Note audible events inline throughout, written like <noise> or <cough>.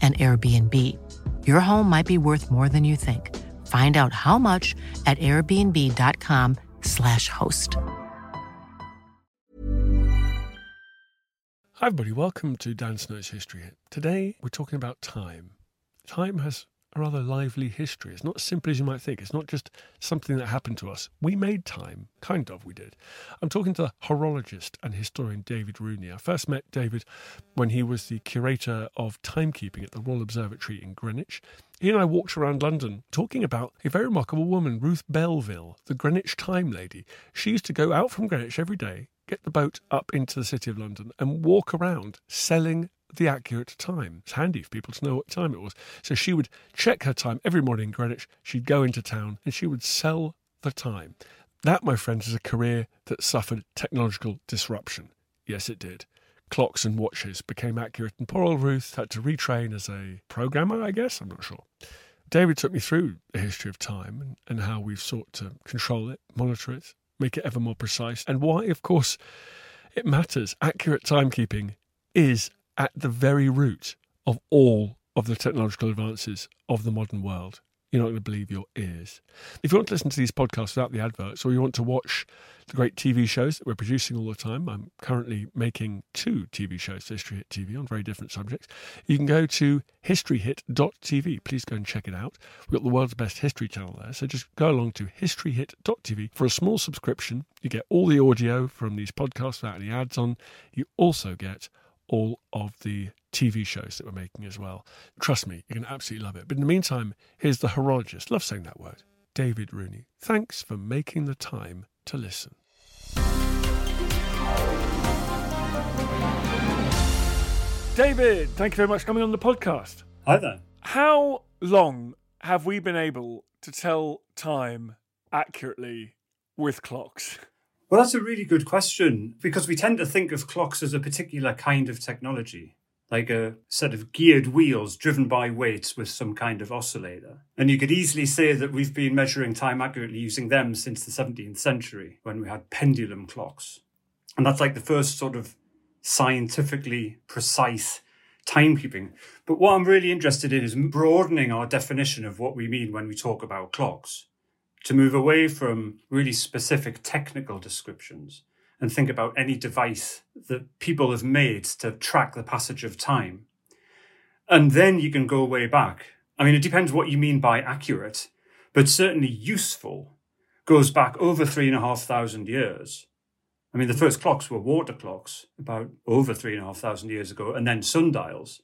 an Airbnb. Your home might be worth more than you think. Find out how much at airbnb.com/slash host. Hi, everybody. Welcome to Dan Snow's History Today, we're talking about time. Time has a rather lively history. It's not as simple as you might think. It's not just something that happened to us. We made time. Kind of, we did. I'm talking to horologist and historian David Rooney. I first met David when he was the curator of timekeeping at the Royal Observatory in Greenwich. He and I walked around London talking about a very remarkable woman, Ruth Belville, the Greenwich Time Lady. She used to go out from Greenwich every day, get the boat up into the City of London, and walk around selling the accurate time. It's handy for people to know what time it was. So she would check her time every morning in Greenwich. She'd go into town and she would sell the time. That, my friends, is a career that suffered technological disruption. Yes, it did. Clocks and watches became accurate, and poor old Ruth had to retrain as a programmer, I guess. I'm not sure. David took me through the history of time and, and how we've sought to control it, monitor it, make it ever more precise, and why, of course, it matters. Accurate timekeeping is at the very root of all of the technological advances of the modern world. You're not going to believe your ears. If you want to listen to these podcasts without the adverts, or you want to watch the great TV shows that we're producing all the time, I'm currently making two TV shows History Hit TV on very different subjects. You can go to historyhit.tv. Please go and check it out. We've got the world's best history channel there, so just go along to historyhit.tv for a small subscription. You get all the audio from these podcasts without any ads on. You also get all of the TV shows that we're making as well. Trust me, you're going to absolutely love it. But in the meantime, here's the horologist. Love saying that word. David Rooney. Thanks for making the time to listen. David, thank you very much for coming on the podcast. Hi there. How long have we been able to tell time accurately with clocks? <laughs> Well, that's a really good question because we tend to think of clocks as a particular kind of technology, like a set of geared wheels driven by weights with some kind of oscillator. And you could easily say that we've been measuring time accurately using them since the 17th century when we had pendulum clocks. And that's like the first sort of scientifically precise timekeeping. But what I'm really interested in is broadening our definition of what we mean when we talk about clocks to move away from really specific technical descriptions and think about any device that people have made to track the passage of time. And then you can go way back. I mean, it depends what you mean by accurate, but certainly useful goes back over three and a half thousand years. I mean, the first clocks were water clocks about over three and a half thousand years ago, and then sundials.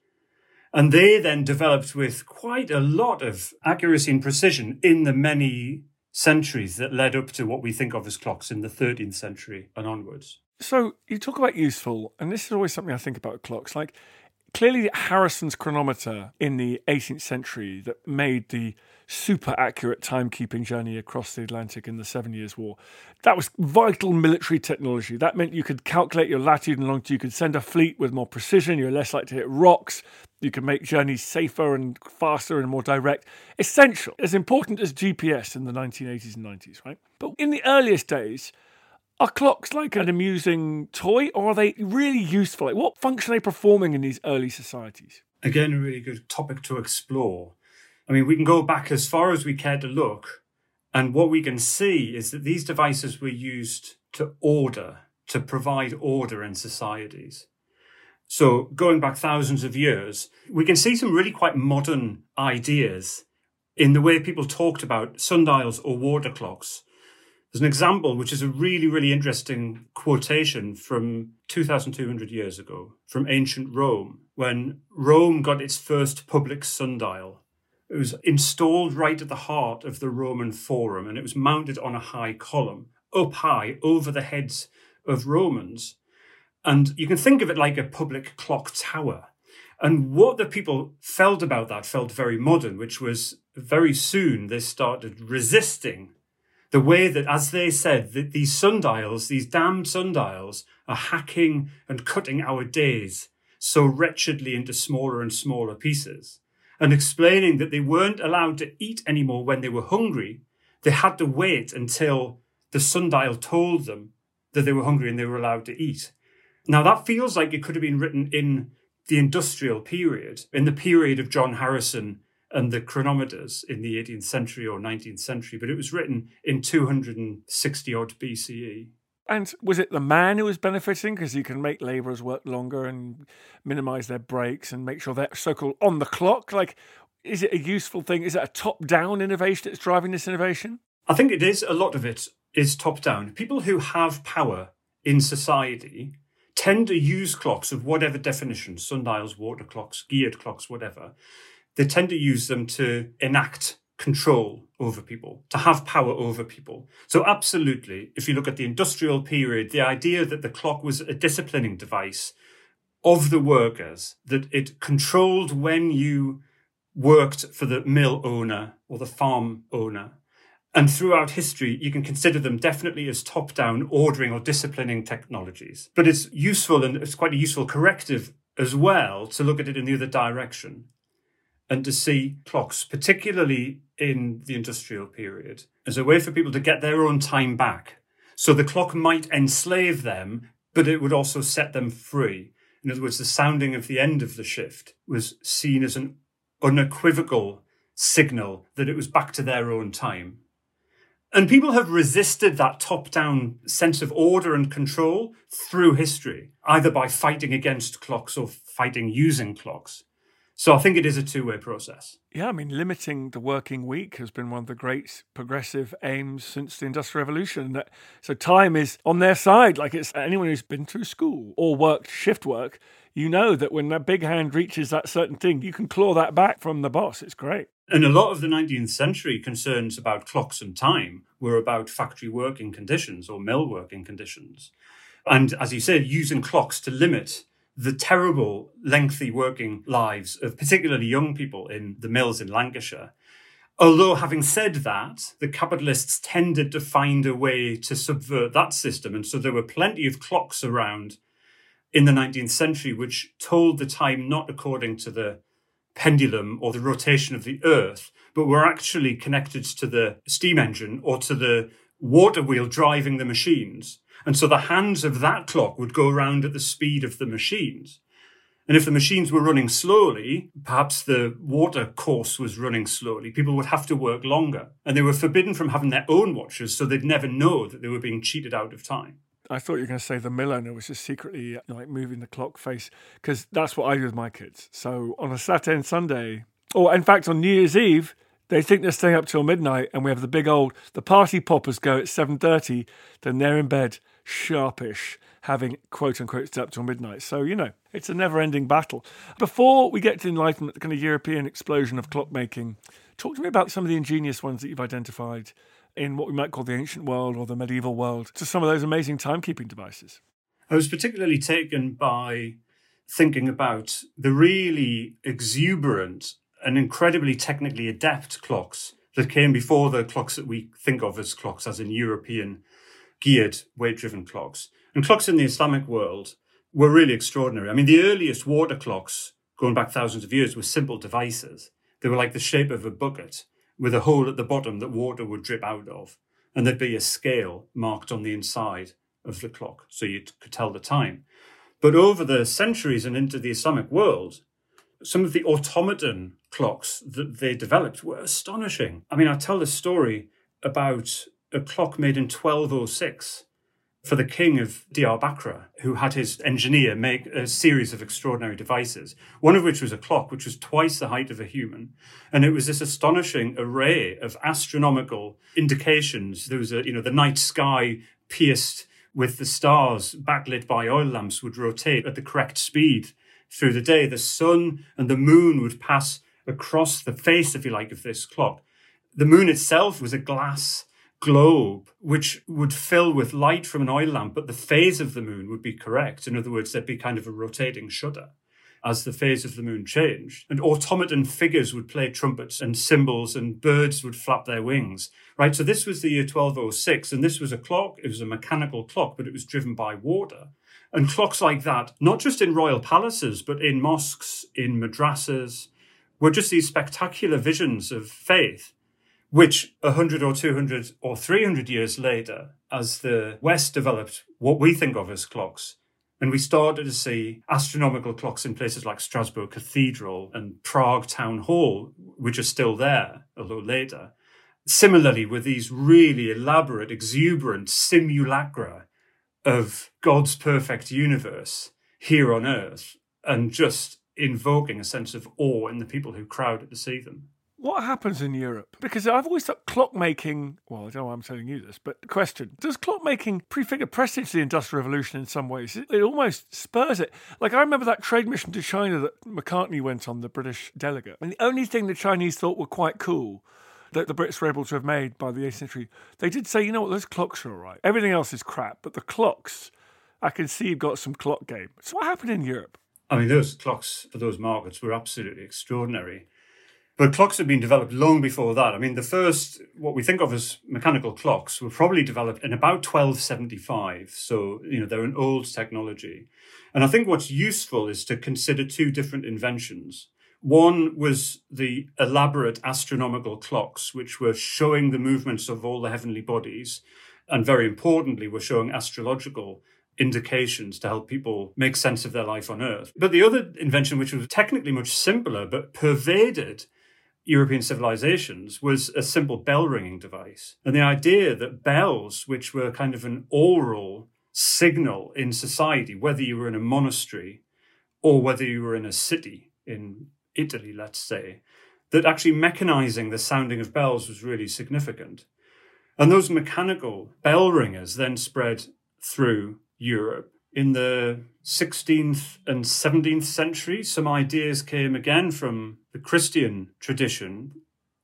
And they then developed with quite a lot of accuracy and precision in the many centuries that led up to what we think of as clocks in the 13th century and onwards. So you talk about useful, and this is always something I think about clocks. Like clearly Harrison's chronometer in the 18th century that made the super accurate timekeeping journey across the Atlantic in the Seven Years' War. That was vital military technology. That meant you could calculate your latitude and longitude. You could send a fleet with more precision. You're less likely to hit rocks. You can make journeys safer and faster and more direct. Essential, as important as GPS in the 1980s and 90s, right? But in the earliest days, are clocks like an amusing toy or are they really useful? Like what function are they performing in these early societies? Again, a really good topic to explore. I mean, we can go back as far as we care to look, and what we can see is that these devices were used to order, to provide order in societies. So going back thousands of years, we can see some really quite modern ideas in the way people talked about sundials or water clocks. There's an example, which is a really, really interesting quotation from 2,200 years ago from ancient Rome, when Rome got its first public sundial. It was installed right at the heart of the Roman Forum and it was mounted on a high column, up high over the heads of Romans. And you can think of it like a public clock tower. And what the people felt about that felt very modern, which was very soon they started resisting the way that, as they said, that these sundials, these damned sundials, are hacking and cutting our days so wretchedly into smaller and smaller pieces, and explaining that they weren't allowed to eat anymore when they were hungry. They had to wait until the sundial told them that they were hungry and they were allowed to eat. Now, that feels like it could have been written in the industrial period, in the period of John Harrison and the chronometers in the 18th century or 19th century, but it was written in 260 odd BCE. And was it the man who was benefiting because you can make labourers work longer and minimise their breaks and make sure they're so called on the clock? Like, is it a useful thing? Is it a top down innovation that's driving this innovation? I think it is. A lot of it is top down. People who have power in society tend to use clocks of whatever definition sundials, water clocks, geared clocks, whatever they tend to use them to enact control over people, to have power over people. So, absolutely, if you look at the industrial period, the idea that the clock was a disciplining device of the workers, that it controlled when you worked for the mill owner or the farm owner. And throughout history, you can consider them definitely as top down ordering or disciplining technologies. But it's useful and it's quite a useful corrective as well to look at it in the other direction and to see clocks, particularly in the industrial period, as a way for people to get their own time back. So the clock might enslave them, but it would also set them free. In other words, the sounding of the end of the shift was seen as an unequivocal signal that it was back to their own time. And people have resisted that top down sense of order and control through history, either by fighting against clocks or fighting using clocks. So I think it is a two way process. Yeah, I mean, limiting the working week has been one of the great progressive aims since the Industrial Revolution. So time is on their side. Like it's anyone who's been through school or worked shift work, you know that when that big hand reaches that certain thing, you can claw that back from the boss. It's great. And a lot of the 19th century concerns about clocks and time were about factory working conditions or mill working conditions. And as you said, using clocks to limit the terrible, lengthy working lives of particularly young people in the mills in Lancashire. Although, having said that, the capitalists tended to find a way to subvert that system. And so there were plenty of clocks around in the 19th century which told the time not according to the pendulum or the rotation of the earth, but were actually connected to the steam engine or to the water wheel driving the machines. And so the hands of that clock would go around at the speed of the machines. And if the machines were running slowly, perhaps the water course was running slowly, people would have to work longer. And they were forbidden from having their own watches, so they'd never know that they were being cheated out of time. I thought you were going to say the mill owner was just secretly like moving the clock face because that's what I do with my kids. So on a Saturday and Sunday, or in fact on New Year's Eve, they think they're staying up till midnight, and we have the big old the party poppers go at seven thirty. Then they're in bed sharpish, having quote unquote stayed up till midnight. So you know it's a never-ending battle. Before we get to Enlightenment, the kind of European explosion of clockmaking, talk to me about some of the ingenious ones that you've identified in what we might call the ancient world or the medieval world. To some of those amazing timekeeping devices. I was particularly taken by thinking about the really exuberant and incredibly technically adept clocks that came before the clocks that we think of as clocks, as in European geared weight driven clocks. And clocks in the Islamic world were really extraordinary. I mean, the earliest water clocks, going back thousands of years, were simple devices. They were like the shape of a bucket with a hole at the bottom that water would drip out of. And there'd be a scale marked on the inside of the clock so you could tell the time. But over the centuries and into the Islamic world, some of the automaton clocks that they developed were astonishing. I mean, I tell this story about a clock made in 1206 for the king of Diyarbakir, who had his engineer make a series of extraordinary devices, one of which was a clock which was twice the height of a human. And it was this astonishing array of astronomical indications. There was a, you know, the night sky pierced with the stars backlit by oil lamps would rotate at the correct speed through the day. The sun and the moon would pass across the face, if you like, of this clock. The moon itself was a glass globe, which would fill with light from an oil lamp, but the phase of the moon would be correct. In other words, there'd be kind of a rotating shudder as the phase of the moon changed. And automaton figures would play trumpets and cymbals, and birds would flap their wings. Right. So this was the year 1206, and this was a clock. It was a mechanical clock, but it was driven by water. And clocks like that, not just in royal palaces, but in mosques, in madrasas, were just these spectacular visions of faith which 100 or 200 or 300 years later, as the West developed what we think of as clocks, and we started to see astronomical clocks in places like Strasbourg Cathedral and Prague Town Hall, which are still there, although later. Similarly, with these really elaborate, exuberant simulacra of God's perfect universe here on earth, and just invoking a sense of awe in the people who crowded to see them. What happens in Europe? Because I've always thought clockmaking, well, I don't know why I'm telling you this, but question Does clockmaking prefigure presage the Industrial Revolution in some ways? It, it almost spurs it. Like, I remember that trade mission to China that Macartney went on, the British delegate. And the only thing the Chinese thought were quite cool that the Brits were able to have made by the 18th century, they did say, you know what, those clocks are all right. Everything else is crap, but the clocks, I can see you've got some clock game. So, what happened in Europe? I mean, those clocks for those markets were absolutely extraordinary. But clocks had been developed long before that. I mean, the first, what we think of as mechanical clocks, were probably developed in about 1275. So, you know, they're an old technology. And I think what's useful is to consider two different inventions. One was the elaborate astronomical clocks, which were showing the movements of all the heavenly bodies. And very importantly, were showing astrological indications to help people make sense of their life on Earth. But the other invention, which was technically much simpler, but pervaded European civilizations was a simple bell ringing device. And the idea that bells, which were kind of an oral signal in society, whether you were in a monastery or whether you were in a city in Italy, let's say, that actually mechanizing the sounding of bells was really significant. And those mechanical bell ringers then spread through Europe in the 16th and 17th century, some ideas came again from the Christian tradition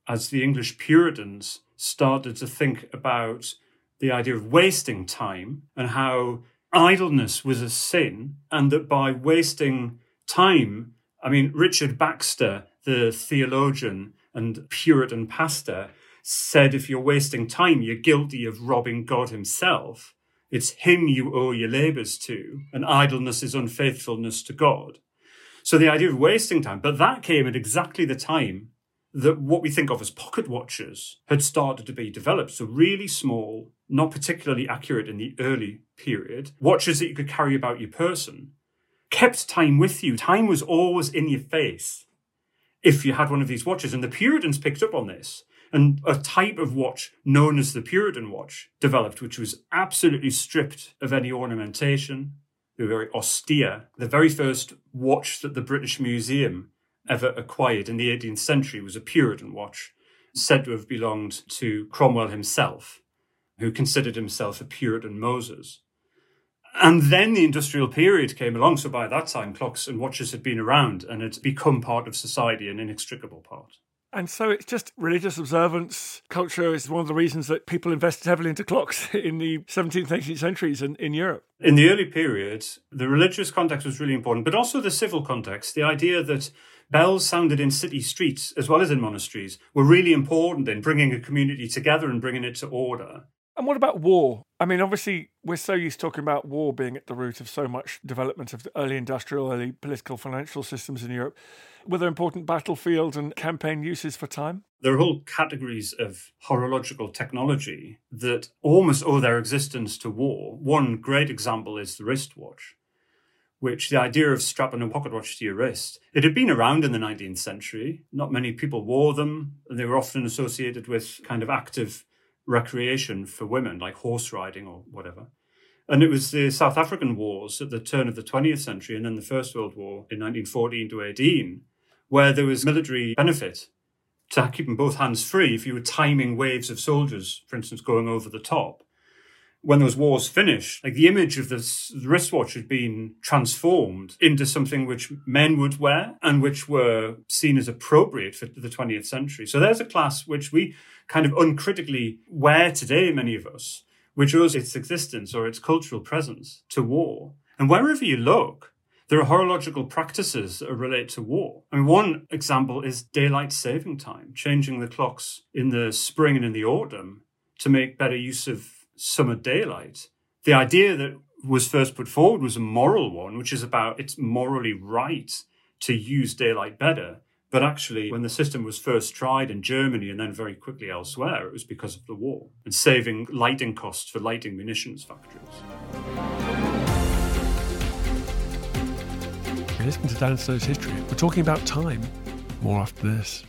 as the English Puritans started to think about the idea of wasting time and how idleness was a sin, and that by wasting time, I mean, Richard Baxter, the theologian and Puritan pastor, said if you're wasting time, you're guilty of robbing God himself. It's him you owe your labours to, and idleness is unfaithfulness to God. So the idea of wasting time, but that came at exactly the time that what we think of as pocket watches had started to be developed. So really small, not particularly accurate in the early period, watches that you could carry about your person, kept time with you. Time was always in your face if you had one of these watches. And the Puritans picked up on this. And a type of watch known as the Puritan watch developed, which was absolutely stripped of any ornamentation. They were very austere. The very first watch that the British Museum ever acquired in the 18th century was a Puritan watch, said to have belonged to Cromwell himself, who considered himself a Puritan Moses. And then the industrial period came along. So by that time, clocks and watches had been around and had become part of society, an inextricable part. And so it's just religious observance. Culture is one of the reasons that people invested heavily into clocks <laughs> in the 17th, 18th centuries in, in Europe. In the early period, the religious context was really important, but also the civil context. The idea that bells sounded in city streets as well as in monasteries were really important in bringing a community together and bringing it to order. And what about war? I mean, obviously, we're so used to talking about war being at the root of so much development of the early industrial, early political, financial systems in Europe. Were there important battlefields and campaign uses for time? There are whole categories of horological technology that almost owe their existence to war. One great example is the wristwatch, which the idea of strapping a pocket watch to your wrist, it had been around in the 19th century. Not many people wore them. They were often associated with kind of active recreation for women, like horse riding or whatever. And it was the South African wars at the turn of the 20th century and then the First World War in 1914 to 18, where there was military benefit to keeping both hands free if you were timing waves of soldiers, for instance, going over the top. When those wars finished, like the image of this wristwatch had been transformed into something which men would wear and which were seen as appropriate for the 20th century. So there's a class which we kind of uncritically wear today, many of us, which owes its existence or its cultural presence to war. And wherever you look, there are horological practices that relate to war. I mean, one example is daylight saving time, changing the clocks in the spring and in the autumn to make better use of summer daylight. The idea that was first put forward was a moral one, which is about it's morally right to use daylight better. But actually, when the system was first tried in Germany and then very quickly elsewhere, it was because of the war and saving lighting costs for lighting munitions factories. You're listening to Dan Snow's History. We're talking about time. More after this.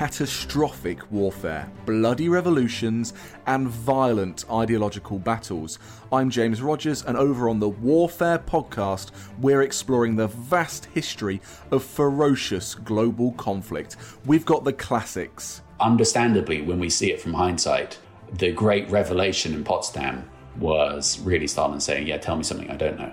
Catastrophic warfare, bloody revolutions, and violent ideological battles. I'm James Rogers, and over on the Warfare podcast, we're exploring the vast history of ferocious global conflict. We've got the classics. Understandably, when we see it from hindsight, the great revelation in Potsdam was really Stalin saying, Yeah, tell me something I don't know.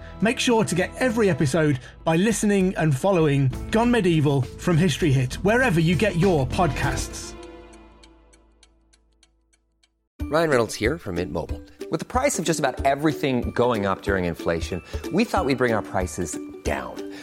Make sure to get every episode by listening and following Gone Medieval from History Hit, wherever you get your podcasts. Ryan Reynolds here from Mint Mobile. With the price of just about everything going up during inflation, we thought we'd bring our prices down.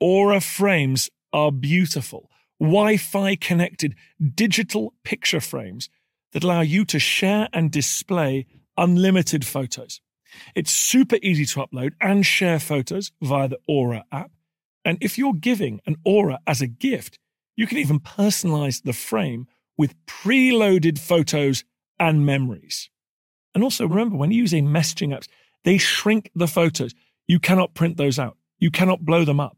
Aura frames are beautiful, Wi Fi connected digital picture frames that allow you to share and display unlimited photos. It's super easy to upload and share photos via the Aura app. And if you're giving an Aura as a gift, you can even personalize the frame with preloaded photos and memories. And also remember, when using messaging apps, they shrink the photos. You cannot print those out. You cannot blow them up.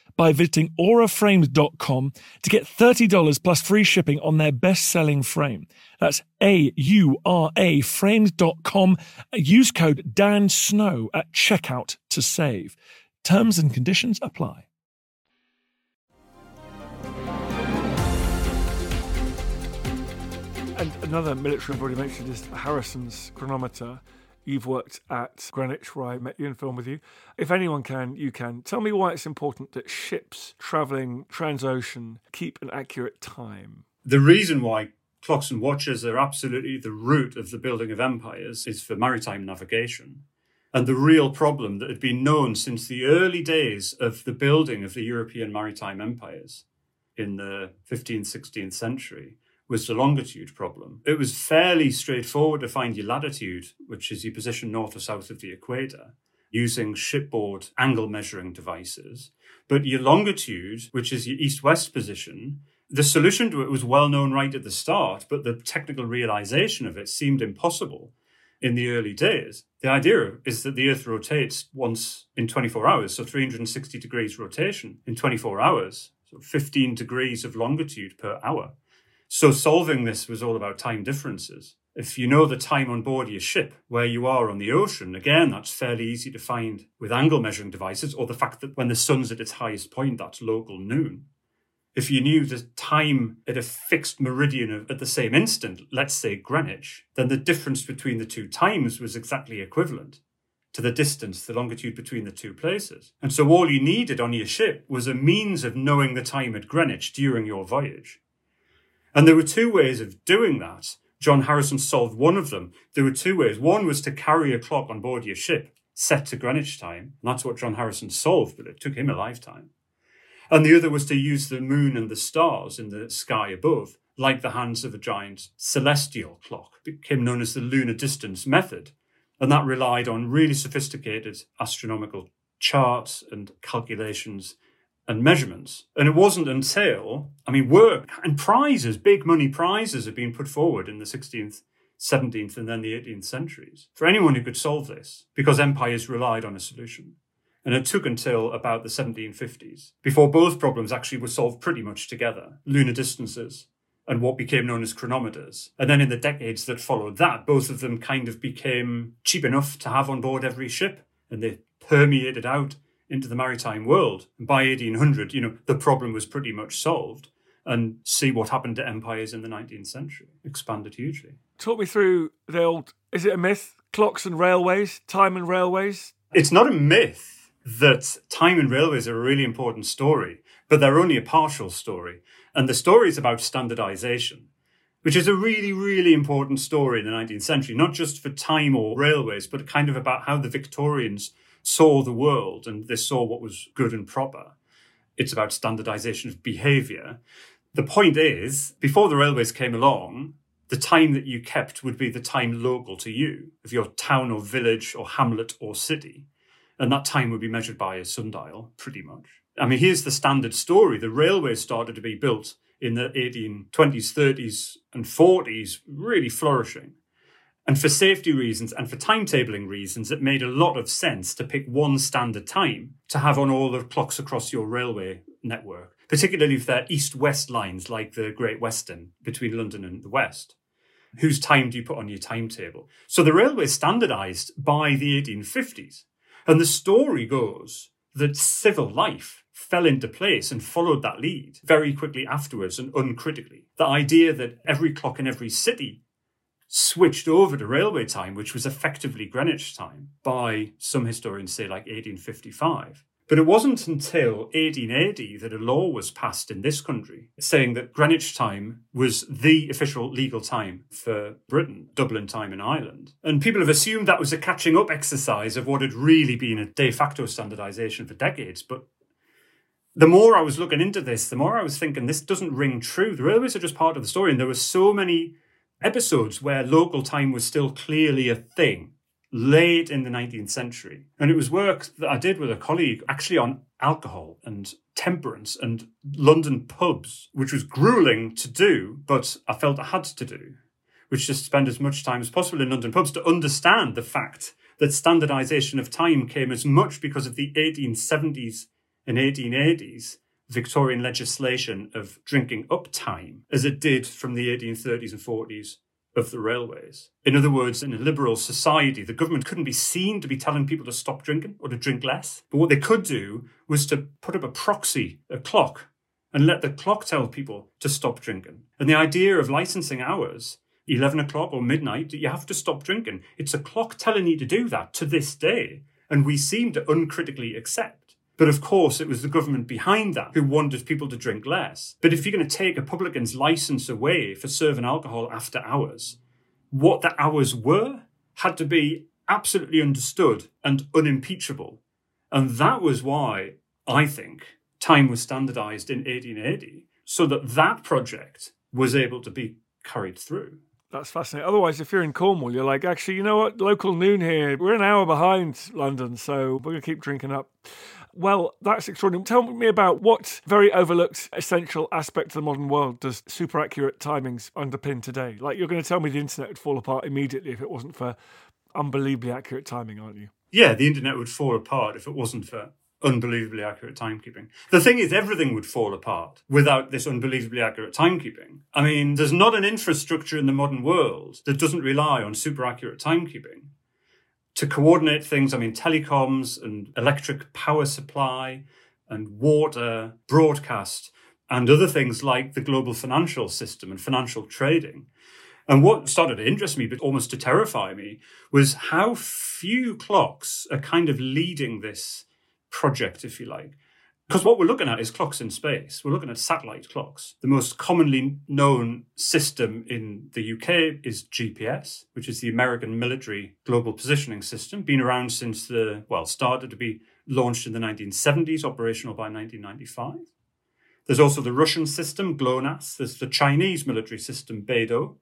by visiting auraframes.com to get $30 plus free shipping on their best selling frame. That's A U R A frames.com. Use code Dan Snow at checkout to save. Terms and conditions apply. And another military I've mentioned is Harrison's chronometer. You've worked at Greenwich, where I met you and filmed with you. If anyone can, you can. Tell me why it's important that ships travelling transocean keep an accurate time. The reason why clocks and watches are absolutely the root of the building of empires is for maritime navigation. And the real problem that had been known since the early days of the building of the European maritime empires in the 15th, 16th century was the longitude problem. It was fairly straightforward to find your latitude, which is your position north or south of the equator, using shipboard angle measuring devices. But your longitude, which is your east west position, the solution to it was well known right at the start, but the technical realization of it seemed impossible in the early days. The idea is that the Earth rotates once in 24 hours, so 360 degrees rotation in 24 hours, so 15 degrees of longitude per hour. So solving this was all about time differences. If you know the time on board your ship, where you are on the ocean, again, that's fairly easy to find with angle measuring devices, or the fact that when the sun's at its highest point, that's local noon. If you knew the time at a fixed meridian at the same instant, let's say Greenwich, then the difference between the two times was exactly equivalent to the distance, the longitude between the two places. And so all you needed on your ship was a means of knowing the time at Greenwich during your voyage. And there were two ways of doing that John Harrison solved one of them. There were two ways. One was to carry a clock on board your ship set to Greenwich time. And that's what John Harrison solved, but it took him a lifetime. And the other was to use the moon and the stars in the sky above, like the hands of a giant celestial clock. It became known as the lunar distance method. And that relied on really sophisticated astronomical charts and calculations and measurements. And it wasn't until, I mean, work and prizes, big money prizes have been put forward in the 16th, 17th, and then the 18th centuries for anyone who could solve this because empires relied on a solution. And it took until about the 1750s before both problems actually were solved pretty much together lunar distances and what became known as chronometers. And then in the decades that followed that, both of them kind of became cheap enough to have on board every ship and they permeated out into the maritime world. And by 1800, you know, the problem was pretty much solved. And see what happened to empires in the 19th century. Expanded hugely. Talk me through the old, is it a myth? Clocks and railways, time and railways? It's not a myth that time and railways are a really important story, but they're only a partial story. And the story is about standardization which is a really, really important story in the 19th century, not just for time or railways, but kind of about how the Victorians saw the world and they saw what was good and proper. It's about standardization of behavior. The point is, before the railways came along, the time that you kept would be the time local to you, of your town or village or hamlet or city. And that time would be measured by a sundial, pretty much. I mean, here's the standard story. The railways started to be built in the 1820s, 30s, and 40s, really flourishing. And for safety reasons and for timetabling reasons, it made a lot of sense to pick one standard time to have on all the clocks across your railway network, particularly if they're east west lines like the Great Western between London and the West. Whose time do you put on your timetable? So the railway standardized by the 1850s. And the story goes that civil life fell into place and followed that lead very quickly afterwards and uncritically. The idea that every clock in every city switched over to railway time, which was effectively Greenwich time, by some historians say like 1855. But it wasn't until 1880 that a law was passed in this country saying that Greenwich time was the official legal time for Britain, Dublin time in Ireland. And people have assumed that was a catching up exercise of what had really been a de facto standardization for decades. But the more I was looking into this, the more I was thinking this doesn't ring true. The railways are just part of the story. And there were so many episodes where local time was still clearly a thing late in the 19th century. And it was work that I did with a colleague actually on alcohol and temperance and London pubs, which was grueling to do, but I felt I had to do, which just spend as much time as possible in London pubs to understand the fact that standardization of time came as much because of the 1870s and 1880s Victorian legislation of drinking up time as it did from the 1830s and 40s of the railways. In other words, in a liberal society, the government couldn't be seen to be telling people to stop drinking or to drink less. But what they could do was to put up a proxy, a clock, and let the clock tell people to stop drinking. And the idea of licensing hours 11 o'clock or midnight, that you have to stop drinking. It's a clock telling you to do that to this day. And we seem to uncritically accept but of course, it was the government behind that who wanted people to drink less. But if you're going to take a publican's license away for serving alcohol after hours, what the hours were had to be absolutely understood and unimpeachable. And that was why I think time was standardized in 1880 so that that project was able to be carried through. That's fascinating. Otherwise, if you're in Cornwall, you're like, actually, you know what? Local noon here. We're an hour behind London, so we're going to keep drinking up. Well, that's extraordinary. Tell me about what very overlooked essential aspect of the modern world does super accurate timings underpin today? Like, you're going to tell me the internet would fall apart immediately if it wasn't for unbelievably accurate timing, aren't you? Yeah, the internet would fall apart if it wasn't for unbelievably accurate timekeeping. The thing is, everything would fall apart without this unbelievably accurate timekeeping. I mean, there's not an infrastructure in the modern world that doesn't rely on super accurate timekeeping to coordinate things. I mean, telecoms and electric power supply and water, broadcast, and other things like the global financial system and financial trading. And what started to interest me, but almost to terrify me, was how few clocks are kind of leading this project, if you like. Because what we're looking at is clocks in space. We're looking at satellite clocks. The most commonly known system in the UK is GPS, which is the American military global positioning system, been around since the, well, started to be launched in the 1970s, operational by 1995. There's also the Russian system, GLONASS. There's the Chinese military system, BeiDou,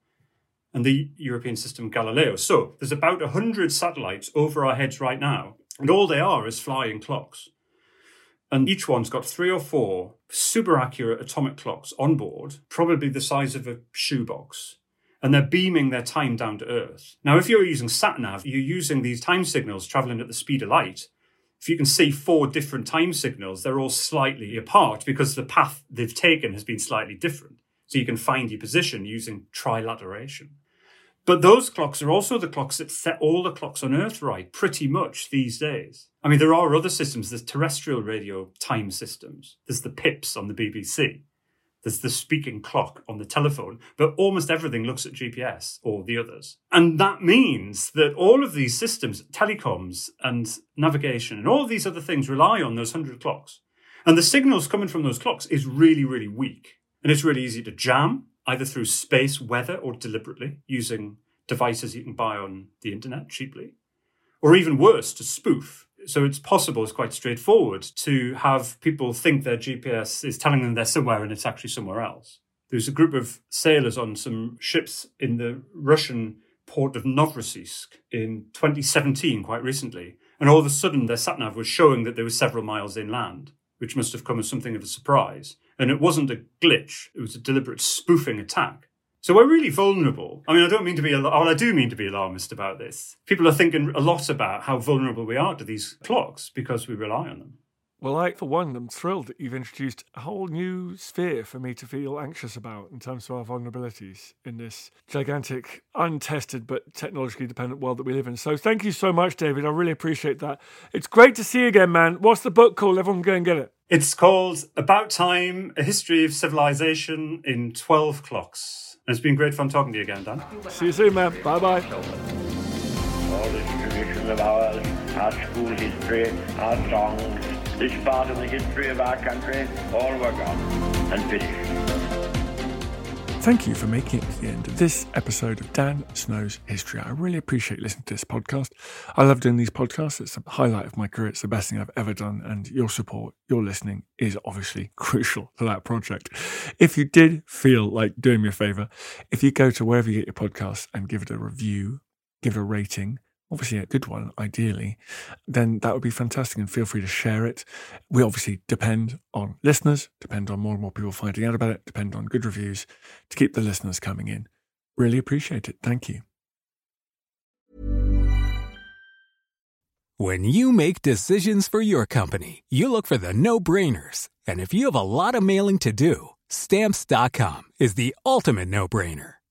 and the European system, Galileo. So there's about 100 satellites over our heads right now and all they are is flying clocks. And each one's got three or four super accurate atomic clocks on board, probably the size of a shoebox. And they're beaming their time down to Earth. Now, if you're using SatNav, you're using these time signals traveling at the speed of light. If you can see four different time signals, they're all slightly apart because the path they've taken has been slightly different. So you can find your position using trilateration. But those clocks are also the clocks that set all the clocks on Earth right, pretty much these days. I mean, there are other systems. There's terrestrial radio time systems. There's the PIPS on the BBC. There's the speaking clock on the telephone, but almost everything looks at GPS or the others. And that means that all of these systems, telecoms and navigation and all these other things rely on those 100 clocks. And the signals coming from those clocks is really, really weak. And it's really easy to jam either through space weather or deliberately using devices you can buy on the internet cheaply, or even worse, to spoof. So it's possible, it's quite straightforward to have people think their GPS is telling them they're somewhere and it's actually somewhere else. There's a group of sailors on some ships in the Russian port of Novorossiysk in 2017, quite recently, and all of a sudden their satnav was showing that they were several miles inland, which must have come as something of a surprise. And it wasn't a glitch, it was a deliberate spoofing attack. So we're really vulnerable. I mean, I don't mean to be, well, I do mean to be alarmist about this. People are thinking a lot about how vulnerable we are to these clocks because we rely on them. Well, I, for one, am thrilled that you've introduced a whole new sphere for me to feel anxious about in terms of our vulnerabilities in this gigantic, untested, but technologically dependent world that we live in. So thank you so much, David. I really appreciate that. It's great to see you again, man. What's the book called? Everyone go and get it. It's called About Time A History of Civilization in 12 Clocks. And it's been great fun talking to you again, Dan. See you soon, man. Bye bye. All this tradition of ours, our school history, our songs, this part of the history of our country, all were gone and finished. Thank you for making it to the end of this episode of Dan Snow's History. I really appreciate listening to this podcast. I love doing these podcasts. It's a highlight of my career. It's the best thing I've ever done. And your support, your listening is obviously <laughs> crucial to that project. If you did feel like doing me a favor, if you go to wherever you get your podcasts and give it a review, give it a rating, obviously a good one, ideally, then that would be fantastic. And feel free to share it. We obviously depend on listeners, depend on more and more people finding out about it, depend on good reviews to keep the listeners coming in. Really appreciate it. Thank you. When you make decisions for your company, you look for the no brainers. And if you have a lot of mailing to do, stamps.com is the ultimate no brainer.